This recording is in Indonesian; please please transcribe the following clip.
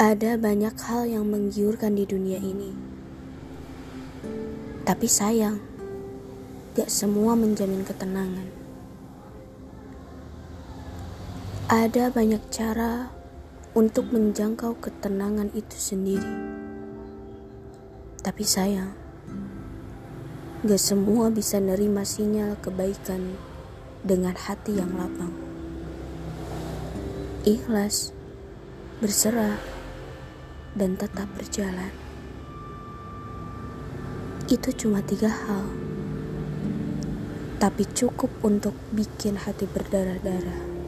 Ada banyak hal yang menggiurkan di dunia ini. Tapi sayang, gak semua menjamin ketenangan. Ada banyak cara untuk menjangkau ketenangan itu sendiri. Tapi sayang, gak semua bisa nerima sinyal kebaikan dengan hati yang lapang. Ikhlas, berserah, dan tetap berjalan. Itu cuma tiga hal, tapi cukup untuk bikin hati berdarah-darah.